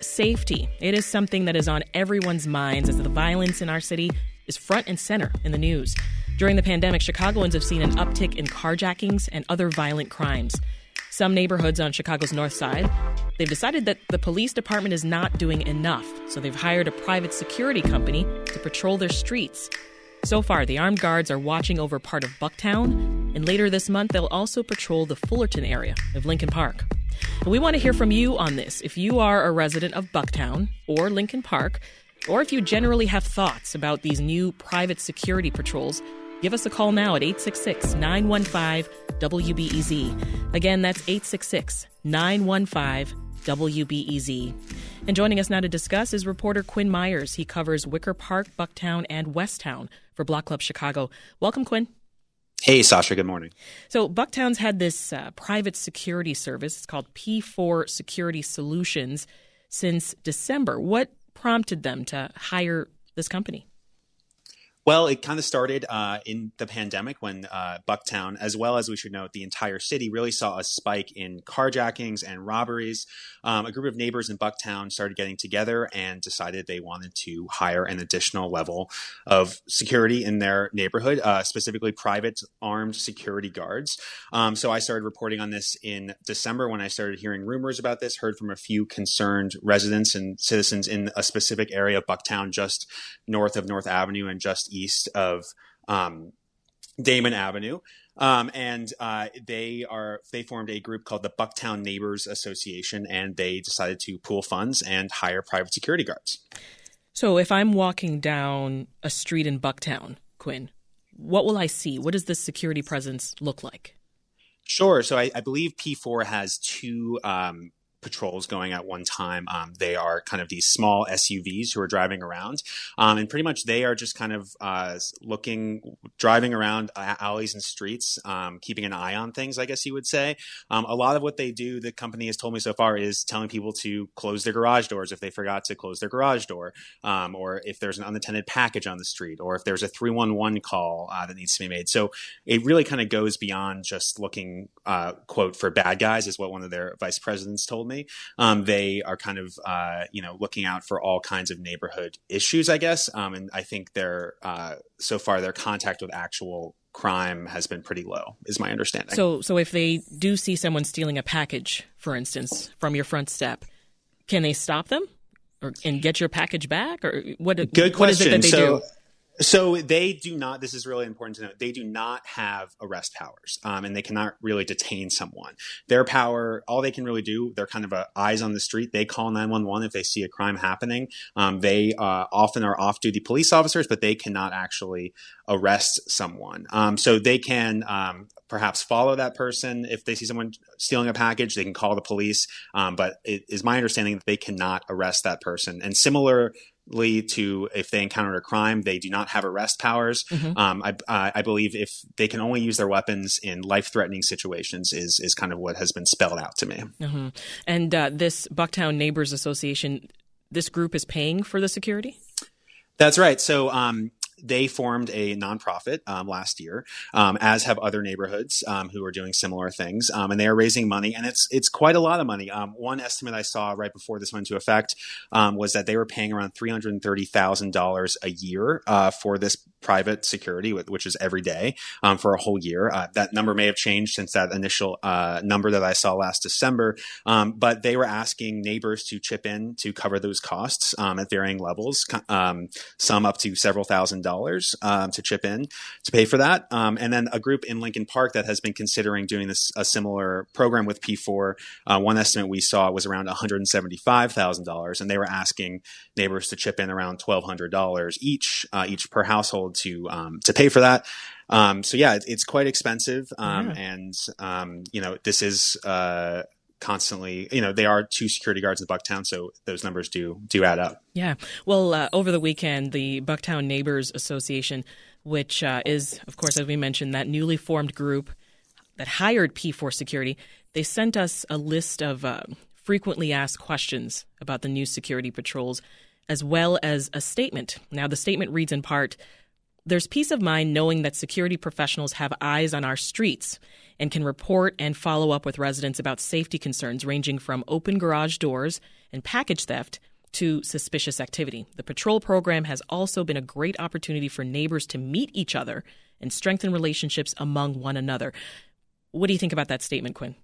Safety. It is something that is on everyone's minds as the violence in our city is front and center in the news. During the pandemic, Chicagoans have seen an uptick in carjackings and other violent crimes. Some neighborhoods on Chicago's north side, they've decided that the police department is not doing enough, so they've hired a private security company to patrol their streets. So far, the armed guards are watching over part of Bucktown, and later this month, they'll also patrol the Fullerton area of Lincoln Park. We want to hear from you on this. If you are a resident of Bucktown or Lincoln Park, or if you generally have thoughts about these new private security patrols, give us a call now at 866 915 WBEZ. Again, that's 866 915 WBEZ. And joining us now to discuss is reporter Quinn Myers. He covers Wicker Park, Bucktown, and West Town for Block Club Chicago. Welcome, Quinn. Hey, Sasha. Good morning. So, Bucktown's had this uh, private security service. It's called P4 Security Solutions since December. What prompted them to hire this company? Well, it kind of started uh, in the pandemic when uh, Bucktown, as well as we should note, the entire city really saw a spike in carjackings and robberies. Um, a group of neighbors in Bucktown started getting together and decided they wanted to hire an additional level of security in their neighborhood, uh, specifically private armed security guards. Um, so I started reporting on this in December when I started hearing rumors about this, heard from a few concerned residents and citizens in a specific area of Bucktown, just north of North Avenue and just east of um, Damen Avenue. Um, and uh, they are they formed a group called the Bucktown Neighbors Association, and they decided to pool funds and hire private security guards. So, if I'm walking down a street in Bucktown, Quinn, what will I see? What does this security presence look like? Sure. So, I, I believe P4 has two um, patrols going at one time. Um, they are kind of these small SUVs who are driving around, um, and pretty much they are just kind of uh, looking, driving around alleys and streets, um, keeping an eye on things. I guess you would say. Um, a lot of what they do, the company has told me so far, is telling people to close their garage doors if they forgot to close their garage door, um, or if there's an unattended package on the street, or if there's a three one one call uh, that needs to be made. So it really kind of goes beyond just looking, uh, quote, for bad guys, is what one of their vice presidents told me. Um, they are kind of uh, you know looking out for all kinds of neighborhood issues, I guess. Um, and I think their uh, so far their contact with actual crime has been pretty low, is my understanding. So, so if they do see someone stealing a package, for instance, from your front step, can they stop them? Or, and get your package back, or what? Good question. What is it that they so, do? So they do not. This is really important to note. They do not have arrest powers, um, and they cannot really detain someone. Their power, all they can really do, they're kind of a, eyes on the street. They call nine one one if they see a crime happening. Um, they uh, often are off-duty police officers, but they cannot actually arrest someone. Um, so they can um, perhaps follow that person if they see someone stealing a package. They can call the police, um, but it is my understanding that they cannot arrest that person. And similar to if they encounter a crime, they do not have arrest powers. Mm-hmm. Um, I, I, believe if they can only use their weapons in life threatening situations, is is kind of what has been spelled out to me. Mm-hmm. And uh, this Bucktown Neighbors Association, this group is paying for the security. That's right. So um, they formed a nonprofit um, last year, um, as have other neighborhoods um, who are doing similar things, um, and they are raising money, and it's it's quite a lot of money. Um, one estimate I saw right before this went into effect um, was that they were paying around three hundred and thirty thousand dollars a year uh, for this private security, which is every day for a whole year. Uh, that number may have changed since that initial uh, number that I saw last December, but they were asking neighbors to chip in to cover those costs at varying levels, some up to several thousand dollars um, to chip in to pay for that. Um, and then a group in Lincoln Park that has been considering doing this a similar program with P4. Uh, one estimate we saw was around one hundred and seventy five thousand dollars, and they were asking neighbors to chip in around twelve hundred dollars each uh, each per household to um, to pay for that. Um, so yeah, it's quite expensive, um, yeah. and um, you know this is uh, constantly you know they are two security guards in bucktown so those numbers do do add up. Yeah. Well uh, over the weekend the bucktown neighbors association which uh, is of course as we mentioned that newly formed group that hired p4 security they sent us a list of uh, frequently asked questions about the new security patrols as well as a statement. Now the statement reads in part There's peace of mind knowing that security professionals have eyes on our streets and can report and follow up with residents about safety concerns ranging from open garage doors and package theft to suspicious activity. The patrol program has also been a great opportunity for neighbors to meet each other and strengthen relationships among one another. What do you think about that statement, Quinn?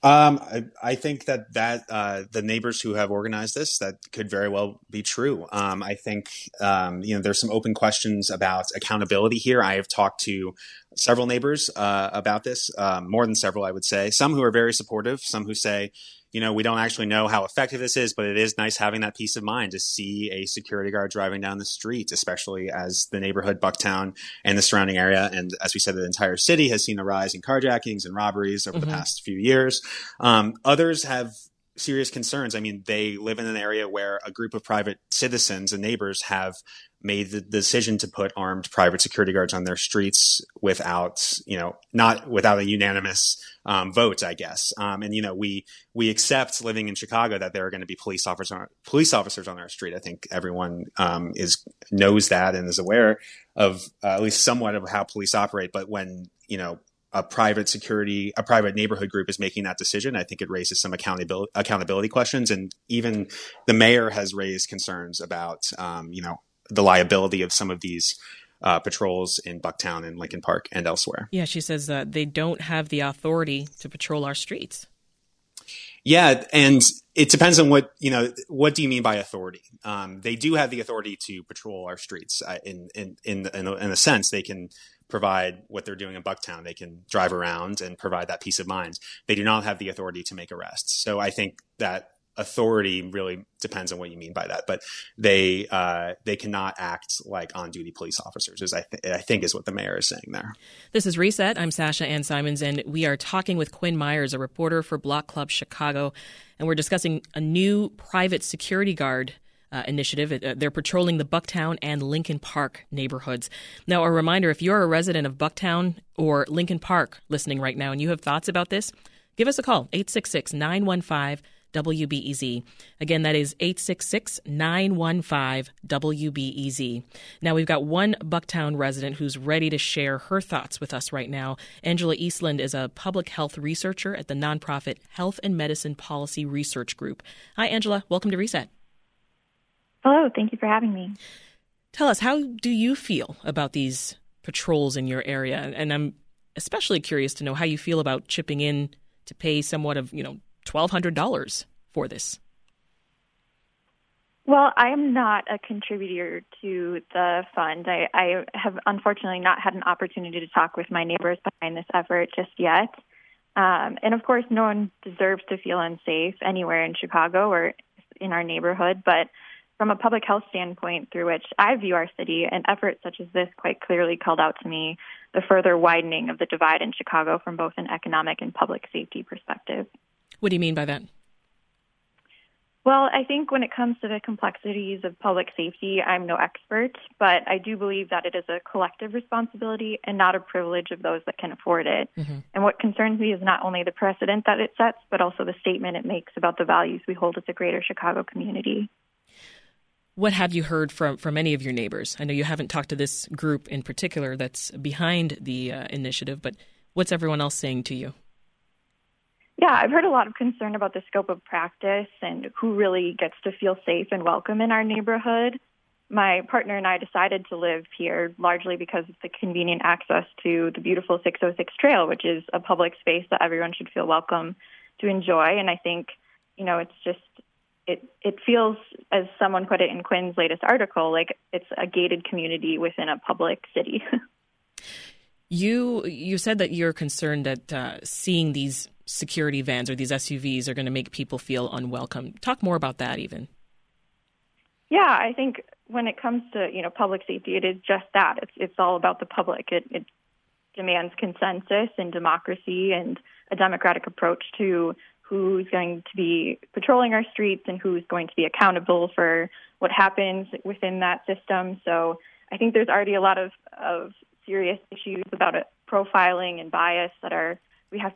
Um, I, I, think that that uh, the neighbors who have organized this that could very well be true. Um, I think um, you know there's some open questions about accountability here. I have talked to several neighbors uh, about this, um, more than several, I would say. Some who are very supportive, some who say, you know, we don't actually know how effective this is, but it is nice having that peace of mind to see a security guard driving down the street, especially as the neighborhood, Bucktown, and the surrounding area, and as we said, the entire city has seen a rise in carjackings and robberies over mm-hmm. the past few years. Um, others have serious concerns. I mean, they live in an area where a group of private citizens and neighbors have made the decision to put armed private security guards on their streets without, you know, not without a unanimous um, vote, I guess. Um, and you know, we we accept living in Chicago that there are going to be police officers on, police officers on our street. I think everyone um, is knows that and is aware of uh, at least somewhat of how police operate. But when you know a private security, a private neighborhood group is making that decision, I think it raises some accountability accountability questions. And even the mayor has raised concerns about, um, you know, the liability of some of these uh, patrols in Bucktown and Lincoln Park and elsewhere. Yeah, she says that they don't have the authority to patrol our streets. Yeah, and it depends on what you know. What do you mean by authority? Um, they do have the authority to patrol our streets. Uh, in in in in a, in a sense, they can provide what they're doing in Bucktown. They can drive around and provide that peace of mind. They do not have the authority to make arrests. So I think that authority really depends on what you mean by that. But they uh, they cannot act like on duty police officers, as I, th- I think is what the mayor is saying there. This is Reset. I'm Sasha Ann Simons, and we are talking with Quinn Myers, a reporter for Block Club Chicago, and we're discussing a new private security guard. Uh, initiative. Uh, they're patrolling the Bucktown and Lincoln Park neighborhoods. Now, a reminder if you're a resident of Bucktown or Lincoln Park listening right now and you have thoughts about this, give us a call 866 915 WBEZ. Again, that is 866 915 WBEZ. Now, we've got one Bucktown resident who's ready to share her thoughts with us right now. Angela Eastlund is a public health researcher at the nonprofit Health and Medicine Policy Research Group. Hi, Angela. Welcome to Reset. Hello. Thank you for having me. Tell us, how do you feel about these patrols in your area? And I'm especially curious to know how you feel about chipping in to pay somewhat of, you know, $1,200 for this? Well, I am not a contributor to the fund. I, I, have unfortunately not had an opportunity to talk with my neighbors behind this effort just yet. Um, and of course, no one deserves to feel unsafe anywhere in Chicago or in our neighborhood. But from a public health standpoint, through which I view our city, an effort such as this quite clearly called out to me the further widening of the divide in Chicago from both an economic and public safety perspective. What do you mean by that? Well, I think when it comes to the complexities of public safety, I'm no expert, but I do believe that it is a collective responsibility and not a privilege of those that can afford it. Mm-hmm. And what concerns me is not only the precedent that it sets, but also the statement it makes about the values we hold as a greater Chicago community. What have you heard from, from any of your neighbors? I know you haven't talked to this group in particular that's behind the uh, initiative, but what's everyone else saying to you? Yeah, I've heard a lot of concern about the scope of practice and who really gets to feel safe and welcome in our neighborhood. My partner and I decided to live here largely because of the convenient access to the beautiful 606 Trail, which is a public space that everyone should feel welcome to enjoy. And I think, you know, it's just it it feels as someone put it in Quinn's latest article, like it's a gated community within a public city. you you said that you're concerned that uh, seeing these security vans or these SUVs are going to make people feel unwelcome. Talk more about that, even. Yeah, I think when it comes to you know public safety, it is just that. It's it's all about the public. It, it demands consensus and democracy and a democratic approach to who's going to be patrolling our streets and who's going to be accountable for what happens within that system. So I think there's already a lot of, of serious issues about it, profiling and bias that are we have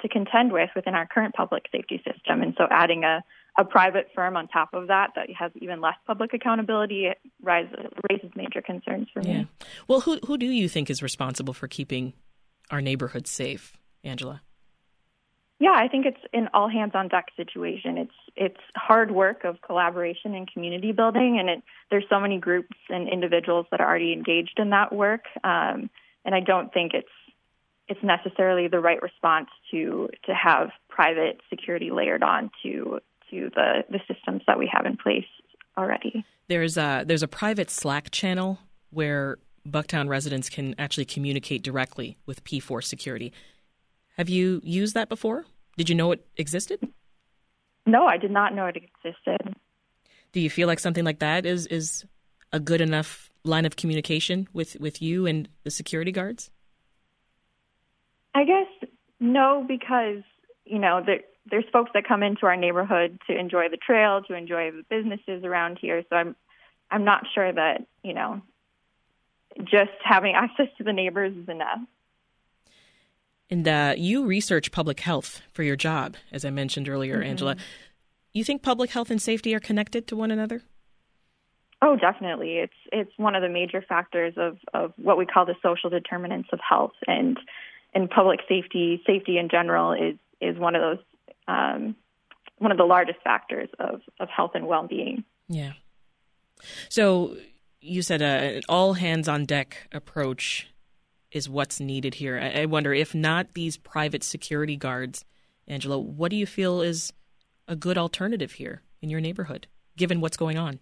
to contend with within our current public safety system. And so adding a, a private firm on top of that that has even less public accountability it raises, raises major concerns for me. Yeah. Well, who who do you think is responsible for keeping our neighborhoods safe, Angela? Yeah, I think it's an all hands on deck situation. It's it's hard work of collaboration and community building, and it, there's so many groups and individuals that are already engaged in that work. Um, and I don't think it's it's necessarily the right response to to have private security layered on to to the the systems that we have in place already. There's a there's a private Slack channel where Bucktown residents can actually communicate directly with P4 security. Have you used that before? Did you know it existed? No, I did not know it existed. Do you feel like something like that is is a good enough line of communication with with you and the security guards? I guess no, because you know there, there's folks that come into our neighborhood to enjoy the trail, to enjoy the businesses around here. So I'm I'm not sure that you know just having access to the neighbors is enough. And uh, you research public health for your job, as I mentioned earlier, mm-hmm. Angela. You think public health and safety are connected to one another? Oh, definitely. It's it's one of the major factors of, of what we call the social determinants of health, and and public safety, safety in general, is is one of those um, one of the largest factors of of health and well being. Yeah. So you said uh, an all hands on deck approach is what's needed here. I, wonder if not these private security guards, Angela, what do you feel is a good alternative here in your neighborhood, given what's going on?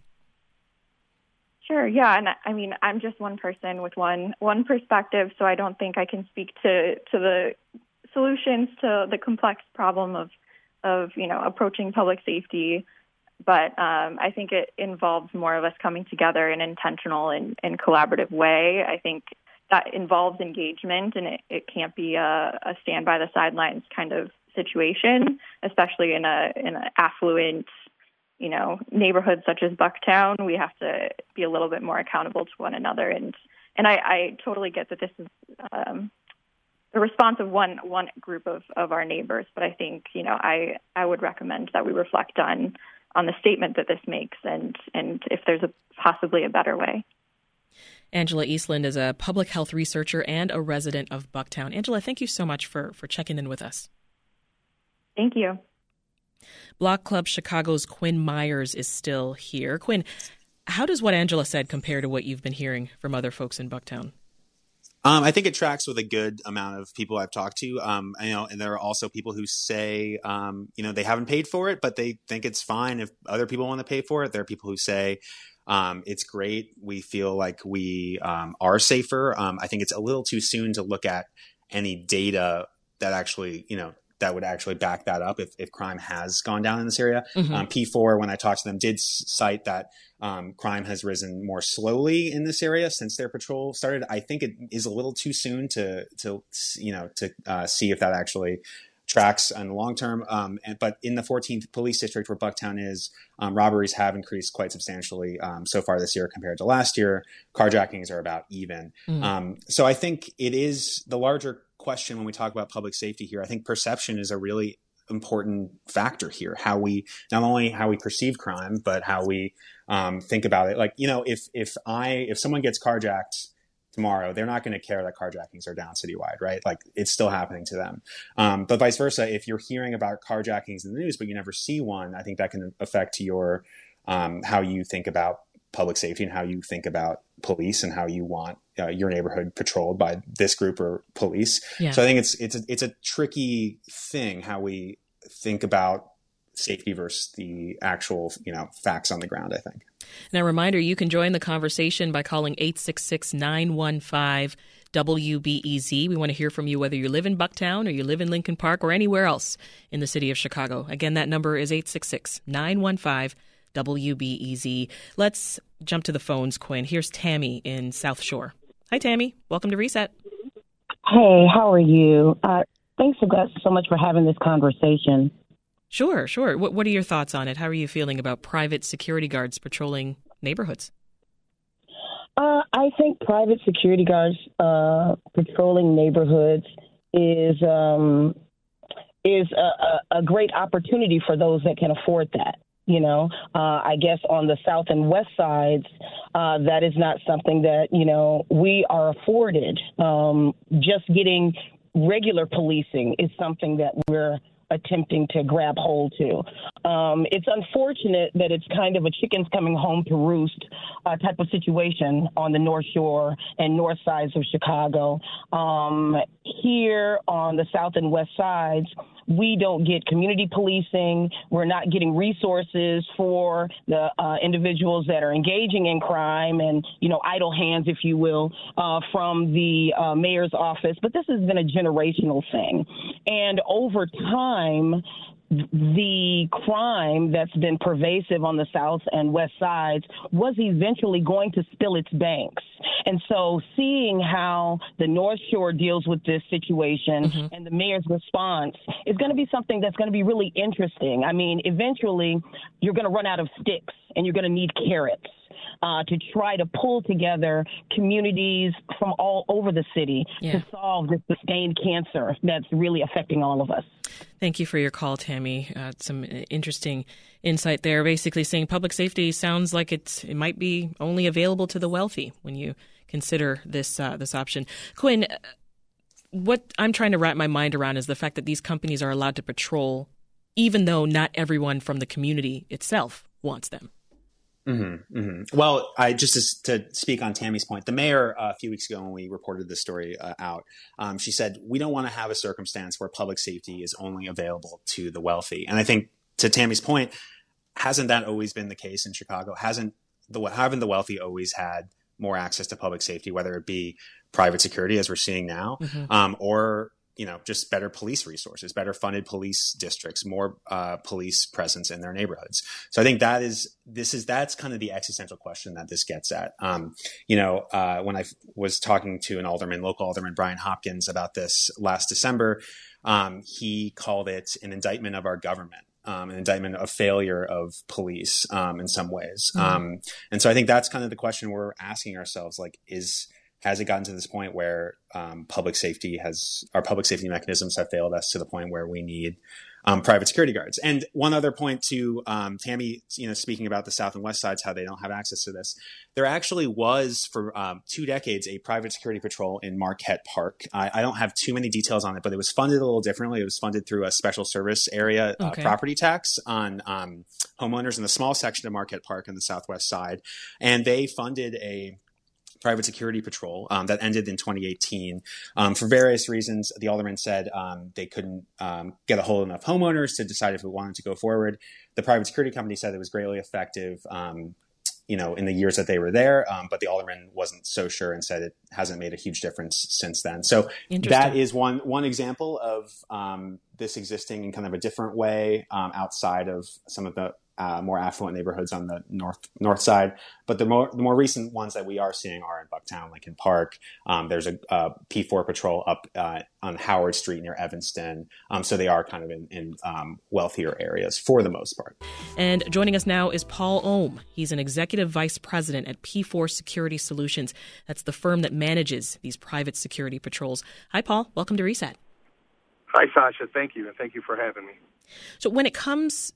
Sure. Yeah, and I mean, I'm just one person with one one perspective, so I don't think I can speak to to the solutions to the complex problem of of you know approaching public safety. But um, I think it involves more of us coming together in an intentional and, and collaborative way. I think that involves engagement, and it, it can't be a, a stand by the sidelines kind of situation, especially in a in an affluent, you know, neighborhood such as Bucktown. We have to be a little bit more accountable to one another, and and I, I totally get that this is um, the response of one one group of, of our neighbors, but I think you know I I would recommend that we reflect on on the statement that this makes, and and if there's a possibly a better way. Angela Eastlund is a public health researcher and a resident of Bucktown. Angela, thank you so much for, for checking in with us. Thank you. Block Club Chicago's Quinn Myers is still here. Quinn, how does what Angela said compare to what you've been hearing from other folks in Bucktown? Um, I think it tracks with a good amount of people I've talked to. Um, you know, and there are also people who say, um, you know, they haven't paid for it, but they think it's fine if other people want to pay for it. There are people who say, um, it's great. We feel like we um, are safer. Um, I think it's a little too soon to look at any data that actually, you know, that would actually back that up if, if crime has gone down in this area. Mm-hmm. Um, P4, when I talked to them, did cite that um, crime has risen more slowly in this area since their patrol started. I think it is a little too soon to to you know to uh, see if that actually tracks in the long term. Um, and, but in the 14th police district where Bucktown is, um, robberies have increased quite substantially um, so far this year compared to last year. Carjackings are about even. Mm. so I think it is the larger question when we talk about public safety here. I think perception is a really important factor here. How we not only how we perceive crime, but how we um, think about it. Like you know, if if I if someone gets carjacked tomorrow, they're not going to care that carjackings are down citywide, right? Like it's still happening to them. Um, but vice versa, if you're hearing about carjackings in the news, but you never see one, I think that can affect your um, how you think about public safety and how you think about police and how you want uh, your neighborhood patrolled by this group or police. Yeah. So I think it's it's a, it's a tricky thing how we think about safety versus the actual you know facts on the ground. I think. Now, reminder you can join the conversation by calling 866 915 WBEZ. We want to hear from you whether you live in Bucktown or you live in Lincoln Park or anywhere else in the city of Chicago. Again, that number is 866 915 WBEZ. Let's jump to the phones, Quinn. Here's Tammy in South Shore. Hi, Tammy. Welcome to Reset. Hey, how are you? Uh, thanks so much for having this conversation. Sure, sure. What, what are your thoughts on it? How are you feeling about private security guards patrolling neighborhoods? Uh, I think private security guards uh, patrolling neighborhoods is um, is a, a, a great opportunity for those that can afford that. You know, uh, I guess on the south and west sides, uh, that is not something that you know we are afforded. Um, just getting regular policing is something that we're attempting to grab hold to. Um, it's unfortunate that it's kind of a chickens coming home to roost uh, type of situation on the North Shore and north sides of Chicago. Um, here on the south and west sides, we don't get community policing. We're not getting resources for the uh, individuals that are engaging in crime and, you know, idle hands, if you will, uh, from the uh, mayor's office. But this has been a generational thing. And over time, the crime that's been pervasive on the south and west sides was eventually going to spill its banks. And so seeing how the North Shore deals with this situation mm-hmm. and the mayor's response is going to be something that's going to be really interesting. I mean, eventually you're going to run out of sticks and you're going to need carrots uh, to try to pull together communities from all over the city yeah. to solve this sustained cancer that's really affecting all of us. Thank you for your call, Tammy. Uh, some interesting insight there. Basically, saying public safety sounds like it's it might be only available to the wealthy when you consider this uh, this option. Quinn, uh, what I'm trying to wrap my mind around is the fact that these companies are allowed to patrol, even though not everyone from the community itself wants them. Mm-hmm, mm-hmm. Well, I just to, speak on Tammy's point, the mayor uh, a few weeks ago when we reported this story uh, out, um, she said we don't want to have a circumstance where public safety is only available to the wealthy. And I think to Tammy's point, hasn't that always been the case in Chicago? Hasn't the haven't the wealthy always had more access to public safety, whether it be private security as we're seeing now, mm-hmm. um, or you know, just better police resources, better funded police districts, more uh, police presence in their neighborhoods. So I think that is this is that's kind of the existential question that this gets at. Um, you know, uh, when I was talking to an alderman, local alderman Brian Hopkins, about this last December, um, he called it an indictment of our government. Um, an indictment of failure of police um, in some ways, mm-hmm. Um, and so I think that's kind of the question we're asking ourselves: like, is has it gotten to this point where um, public safety has our public safety mechanisms have failed us to the point where we need um, private security guards? And one other point to um, Tammy, you know, speaking about the south and west sides, how they don't have access to this. There actually was for um, two decades a private security patrol in Marquette Park. I, I, don't have too many details on it, but it was funded a little differently. It was funded through a special service area uh, property tax on um, homeowners in the small section of Marquette Park on the southwest side, and they funded a private security patrol um, that ended in 2018. Um, for various reasons, the alderman said um, they couldn't um, get a hold of enough homeowners to decide if it wanted to go forward. The private security company said it was greatly effective. Um, you know, in the years that they were there, um, but the alderman wasn't so sure and said it hasn't made a huge difference since then. So that is one one example of this existing in kind of a different way outside of some of the uh, more affluent neighborhoods on the north north side. But the more the more recent ones that we are seeing are in Bucktown, Lincoln Park. Um, there's a a P4 patrol up uh, on Howard Street near Evanston. Um, so they are kind of in, in um, wealthier areas for the most part. And joining us now is Paul Ohm. He's an executive vice president at P4 Security Solutions. That's the firm that manages these private security patrols. Hi, Paul. Welcome to Reset. Hi, Sasha. Thank you, and thank you for having me. So, when it comes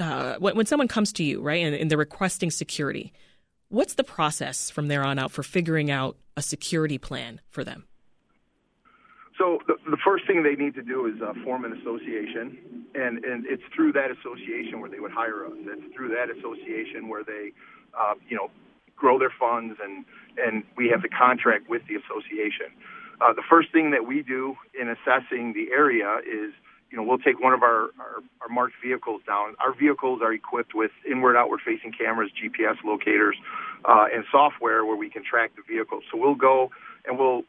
uh, when, when someone comes to you, right, and, and they're requesting security, what's the process from there on out for figuring out a security plan for them? So the, the first thing they need to do is uh, form an association, and, and it's through that association where they would hire us. It's through that association where they, uh, you know, grow their funds, and and we have the contract with the association. Uh, the first thing that we do in assessing the area is you know, we'll take one of our, our, our, marked vehicles down. Our vehicles are equipped with inward, outward facing cameras, GPS locators, uh, and software where we can track the vehicle. So we'll go and we'll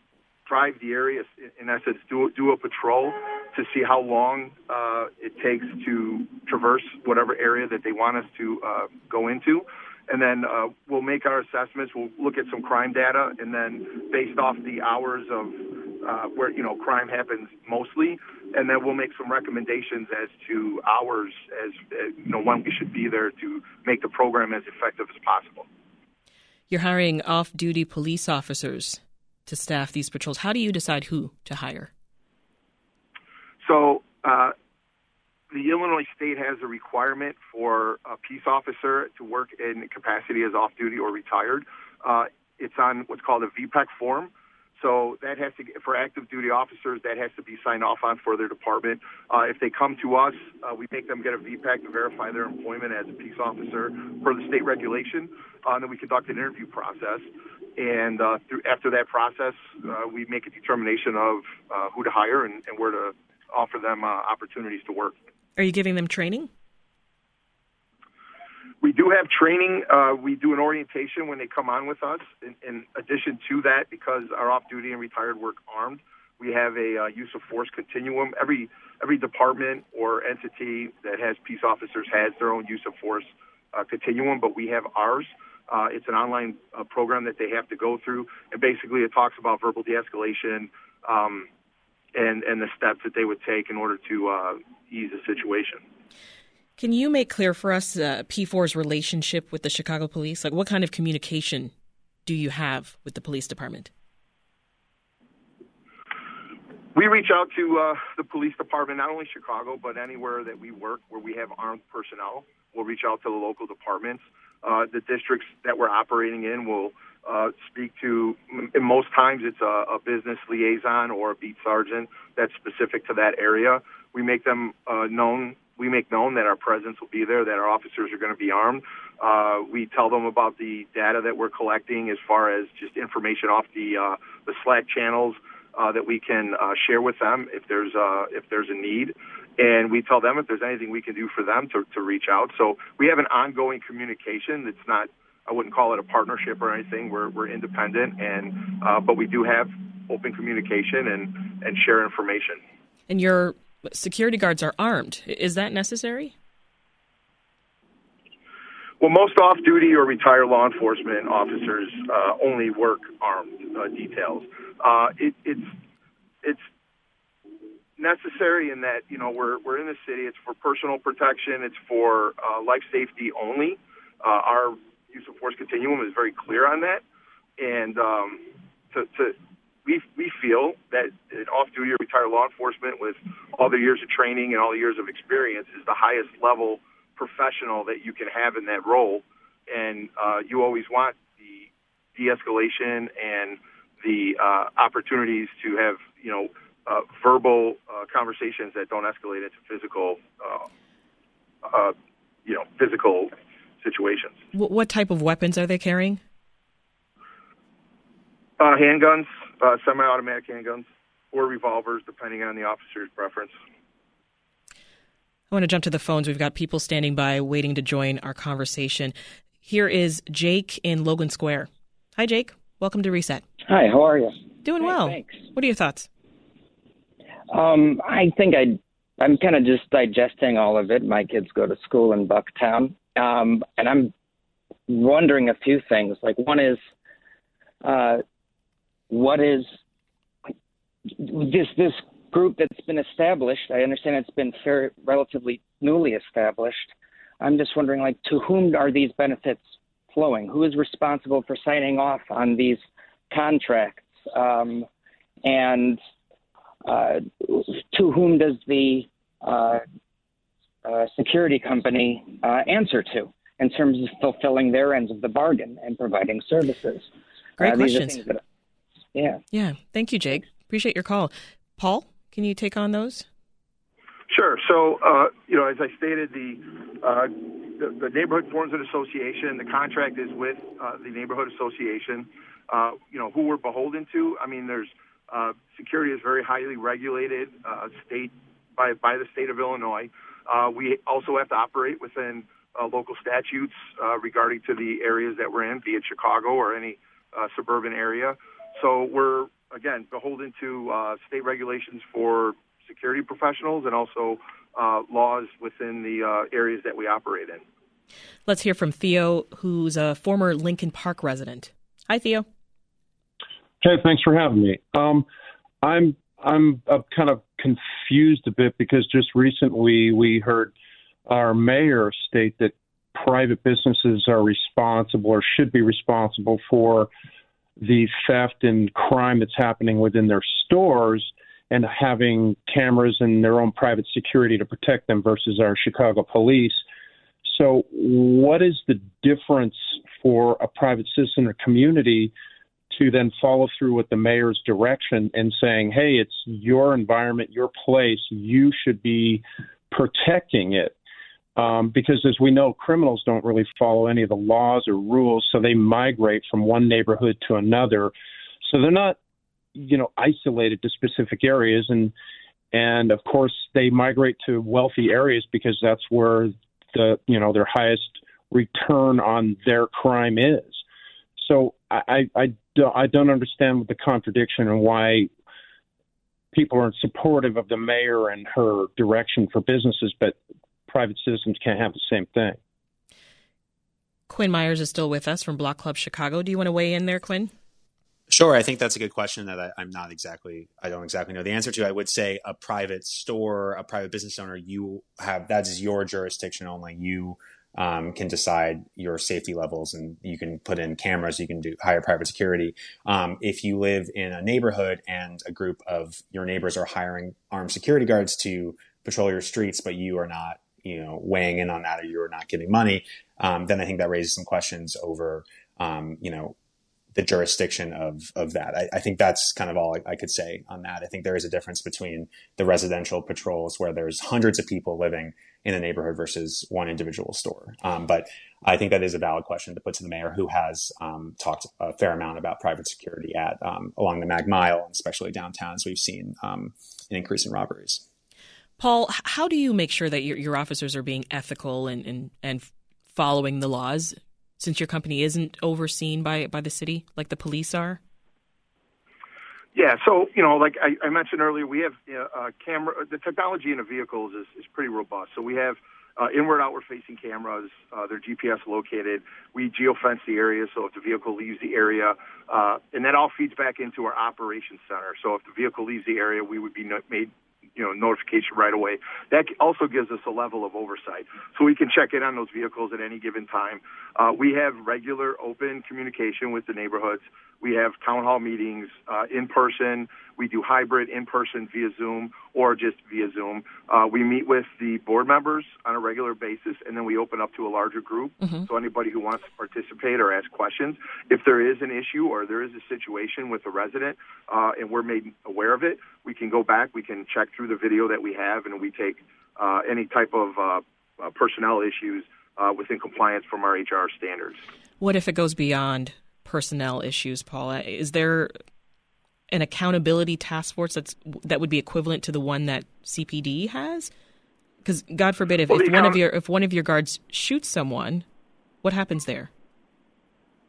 drive the area, in essence, do, do a patrol to see how long uh, it takes to traverse whatever area that they want us to uh, go into and then uh, we'll make our assessments. We'll look at some crime data, and then based off the hours of uh, where you know crime happens mostly, and then we'll make some recommendations as to hours as uh, you know when we should be there to make the program as effective as possible. You're hiring off-duty police officers to staff these patrols. How do you decide who to hire? So uh, the Illinois state has a requirement for a peace officer to work in capacity as off duty or retired. Uh, it's on what's called a VPEC form. So that has to, for active duty officers, that has to be signed off on for their department. Uh, if they come to us, uh, we make them get a VPEC to verify their employment as a peace officer per the state regulation. Uh, and then we conduct an interview process. And uh, through, after that process, uh, we make a determination of uh, who to hire and, and where to offer them opportunities to work. Are you giving them training? We do have training. Uh, we do an orientation when they come on with us. In, in addition to that, because our off-duty and retired work armed, we have a uh, use of force continuum. Every every department or entity that has peace officers has their own use of force uh, continuum, but we have ours. Uh, it's an online uh, program that they have to go through, and basically it talks about verbal de-escalation um, and and the steps that they would take in order to uh, ease the situation. Can you make clear for us uh, P4's relationship with the Chicago police? Like, what kind of communication do you have with the police department? We reach out to uh, the police department, not only Chicago, but anywhere that we work where we have armed personnel. We'll reach out to the local departments. Uh, the districts that we're operating in will uh, speak to, and most times it's a, a, business liaison or a beat sergeant that's specific to that area. We make them uh, known we make known that our presence will be there, that our officers are going to be armed. Uh, we tell them about the data that we're collecting as far as just information off the uh, the Slack channels uh, that we can uh, share with them if there's uh, if there's a need, and we tell them if there's anything we can do for them to, to reach out. So we have an ongoing communication. It's not I wouldn't call it a partnership or anything. We're we're independent, and uh, but we do have open communication and and share information. And you're security guards are armed. Is that necessary? Well, most off-duty or retired law enforcement officers uh, only work armed uh, details. Uh, it, it's it's necessary in that you know we're we're in the city. It's for personal protection. It's for uh, life safety only. Uh, our use of force continuum is very clear on that, and um, to, to we we feel that an off-duty retired law enforcement with all the years of training and all the years of experience is the highest level professional that you can have in that role, and uh, you always want the de-escalation and the uh, opportunities to have you know uh, verbal uh, conversations that don't escalate into physical uh, uh, you know physical situations. What type of weapons are they carrying? handguns, uh, semi-automatic handguns or revolvers, depending on the officer's preference. I want to jump to the phones. We've got people standing by waiting to join our conversation. Here is Jake in Logan Square. Hi, Jake. Welcome to Reset. Hi, how are you? Doing well. Thanks. What are your thoughts? Um, I think I, I'm kind of just digesting all of it. My kids go to school in Bucktown, um, and I'm wondering a few things. Like one is, uh, what is this this group that's been established? I understand it's been fair, relatively newly established. I'm just wondering, like, to whom are these benefits flowing? Who is responsible for signing off on these contracts? Um, and uh, to whom does the uh, uh, security company uh, answer to in terms of fulfilling their ends of the bargain and providing services? Great uh, questions. Yeah. Yeah. Thank you, Jake. Appreciate your call. Paul, can you take on those? Sure. So, uh, you know, as I stated, the, uh, the, the neighborhood forms an association. The contract is with uh, the neighborhood association. Uh, you know, who we're beholden to. I mean, there's uh, security is very highly regulated uh, state by by the state of Illinois. we also have to operate within local statutes regarding to the areas that we're in, be it Chicago or any suburban area. So we're again beholden to uh, state regulations for security professionals and also uh, laws within the uh, areas that we operate in. Let's hear from Theo, who's a former Lincoln Park resident. Hi, Theo. Hey, thanks for having me. Um, I'm I'm uh, kind of confused a bit because just recently we heard our mayor state that private businesses are responsible or should be responsible for the theft and crime that's happening within their stores. and having cameras and their own private security to protect them versus our Chicago police. So, what is the difference for a private citizen or community to then follow through with the mayor's direction and saying, hey, it's your environment, your place, you should be protecting it? Um, because as we know, criminals don't really follow any of the laws or rules, so they migrate from one neighborhood to another. So they're not, you know, isolated to specific areas, and and of course they migrate to wealthy areas because that's where the you know their highest return on their crime is. So I I don't, I don't understand the contradiction and why people aren't supportive of the mayor and her direction for businesses, but private citizens can't have the same thing. Quinn Myers is still with us from Block Club Chicago. Do you want to weigh in there, Quinn? Sure, I think that's a good question that I, am not exactly, I don't exactly know the answer to. I would say a private store, a private business owner, you have that is your jurisdiction only. You um, can decide your safety levels, and you can put in cameras. You can do higher private security. Um, if you live in a neighborhood and a group of your neighbors are hiring armed security guards to patrol your streets, but you are not you know weighing in on that or you're not giving money, um, then I think that raises some questions over um, you know the jurisdiction of of that. I, I think that's kind of all I, I, could say on that. I think there is a difference between the residential patrols where there's hundreds of people living in a neighborhood versus one individual store. Um, but I think that is a valid question to put to the mayor, who has um, talked a fair amount about private security at um, along the Mag Mile, and especially downtown, as we've seen um, an increase in robberies. Paul, how do you make sure that your, your officers are being ethical and, and, and following the laws since your company isn't overseen by, by the city like the police are? Yeah, so you know, like I, I mentioned earlier, we have uh, camera. The technology in the vehicles is, is pretty robust. So we have uh, inward, outward facing cameras. Uh, they're GPS located. We geofence the area, so if the vehicle leaves the area, uh, and that all feeds back into our operations center. So if the vehicle leaves the area, we would be no- made you know notification right away. That also gives us a level of oversight, so we can check in on those vehicles at any given time. Uh, we have regular open communication with the neighborhoods. We have town hall meetings uh, in person. We do hybrid in person via Zoom or just via Zoom. Uh, we meet with the board members on a regular basis, and then we open up to a larger group. Mm-hmm. So anybody who wants to participate or ask questions, if there is an issue or there is a situation with a resident, uh, and we're made aware of it, we can go back. We can check through the video that we have, and we take uh, any type of uh, uh, personnel issues within compliance from our HR standards. What if it goes beyond personnel issues, Paula. Is there an accountability task force that's that would be equivalent to the one that CPD has? Because God forbid, if, well, if one of your if one of your guards shoots someone, what happens there?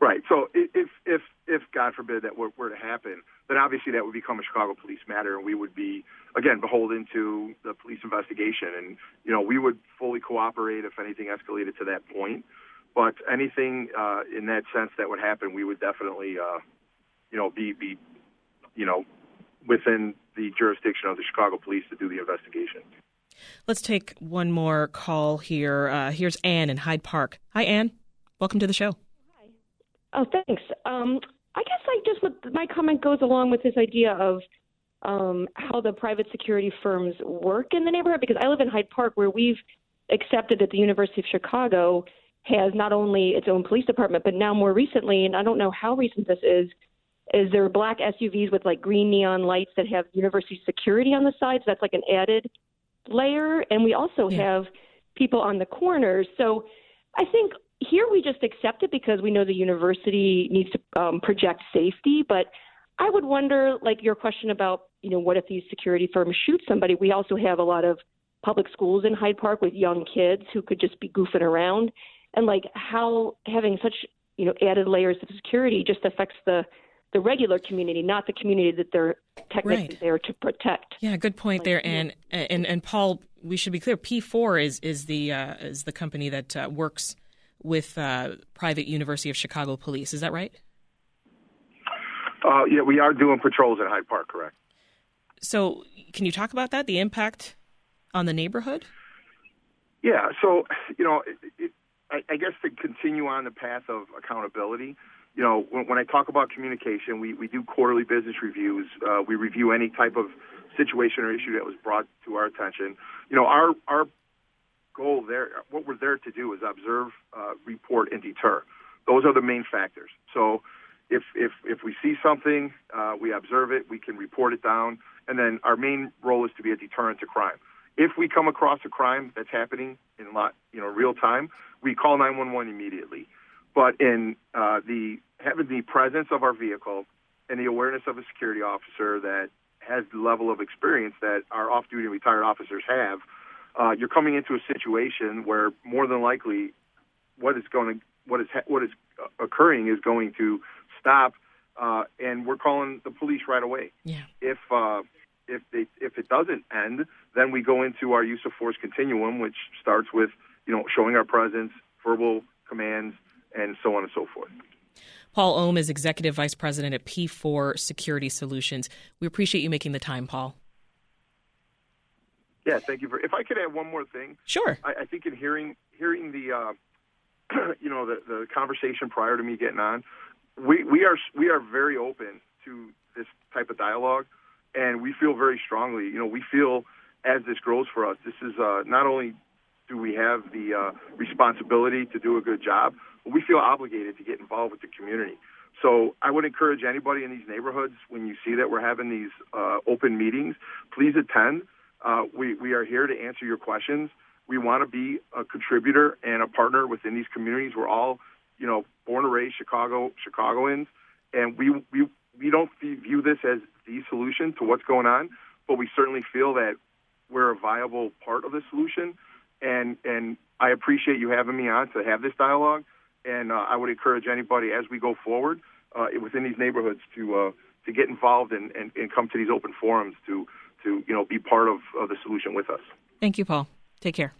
Right. So if if if God forbid that were, were to happen, then obviously that would become a Chicago police matter, and we would be again beholden to the police investigation, and you know we would fully cooperate if anything escalated to that point. But anything uh, in that sense that would happen, we would definitely, uh, you know, be be, you know, within the jurisdiction of the Chicago Police to do the investigation. Let's take one more call here. Uh, here's Anne in Hyde Park. Hi, Anne. Welcome to the show. Hi. Oh, thanks. Um, I guess I just my comment goes along with this idea of um, how the private security firms work in the neighborhood because I live in Hyde Park where we've accepted at the University of Chicago has not only its own police department, but now more recently, and I don't know how recent this is, is there black SUVs with like green neon lights that have university security on the sides. That's like an added layer. And we also yeah. have people on the corners. So I think here we just accept it because we know the university needs to um, project safety. But I would wonder, like your question about, you know, what if these security firms shoot somebody? We also have a lot of public schools in Hyde Park with young kids who could just be goofing around and like how having such you know added layers of security just affects the the regular community, not the community that they're technically right. there to protect. Yeah, good point like, there. And and and Paul, we should be clear. P four is is the uh, is the company that uh, works with uh, private University of Chicago police. Is that right? Uh, yeah, we are doing patrols in Hyde Park. Correct. So, can you talk about that? The impact on the neighborhood? Yeah. So, you know, it, it, I, I guess to continue on the path of accountability, you know, when, when I talk about communication, we, we do quarterly business reviews. Uh, we review any type of situation or issue that was brought to our attention. You know, our our goal there, what we're there to do is observe, uh, report, and deter. Those are the main factors. So, if if if we see something, uh, we observe it, we can report it down, and then our main role is to be a deterrent to crime. If we come across a crime that's happening in lot, you know, real time, we call 911 immediately. But in uh, the having the presence of our vehicle and the awareness of a security officer that has the level of experience that our off-duty retired officers have, uh, you're coming into a situation where more than likely, what is going to what is what is occurring is going to stop, uh, and we're calling the police right away. Yeah. If uh, if they, if it doesn't end, then we go into our use of force continuum, which starts with you know showing our presence, verbal commands, and so on and so forth. Paul Ohm is Executive Vice President at P4 Security Solutions. We appreciate you making the time, Paul. Yeah, thank you. For, if I could add one more thing, sure. I, I think in hearing hearing the uh, you know the, the conversation prior to me getting on, we, we are we are very open to this type of dialogue, and we feel very strongly. You know, we feel as this grows for us, this is uh, not only do we have the uh, responsibility to do a good job, but we feel obligated to get involved with the community. So I would encourage anybody in these neighborhoods when you see that we're having these uh, open meetings, please attend. Uh, we we are here to answer your questions. We want to be a contributor and a partner within these communities. We're all, you know, born and raised Chicago Chicagoans, and we we we don't view this as the solution to what's going on, but we certainly feel that we're a viable part of the solution and and I appreciate you having me on to have this dialogue. And uh, I would encourage anybody as we go forward uh, within these neighborhoods to uh, to get involved and, and, and, come to these open forums to to you know be part of, of the solution with us. Thank you, Paul. Take care.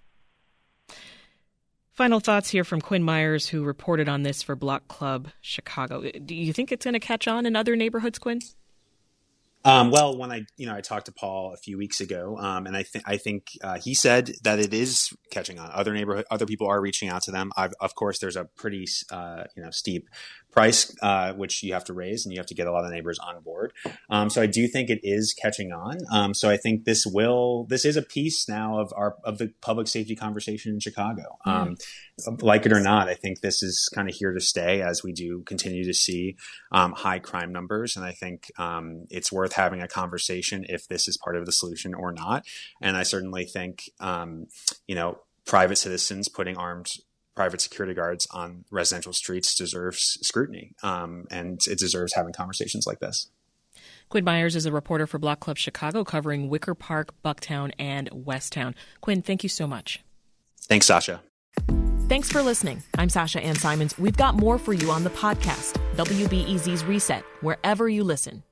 Final thoughts here from Quinn Myers, who reported on this for Block Club Chicago. Do you think it's going to catch on in other neighborhoods, Quinn? Um, well, when I, you know, I talked to Paul a few weeks ago, um, and I think I think uh, he said that it is catching on. Other neighborhood, other people are reaching out to them. I've, of course, there's a pretty, uh, you know, steep price, uh, which you have to raise, and you have to get a lot of neighbors on board. Um, so I do think it is catching on. Um, so I think this will, this is a piece now of our of the public safety conversation in Chicago. Mm. Like it or not, I think this is kind of here to stay as we do continue to see um, high crime numbers, and I think um, it's worth having a conversation if this is part of the solution or not. And I certainly think, you know, private citizens putting armed private security guards on residential streets deserves scrutiny, um, and it deserves having conversations like this. Quinn Myers is a reporter for Block Club Chicago covering Wicker Park, Bucktown, and West Town. Quinn, thank you so much. Thanks, Sasha. Thanks for listening. I'm Sasha Ann Simons. We've got more for you on the podcast, WBEZ's Reset, wherever you listen.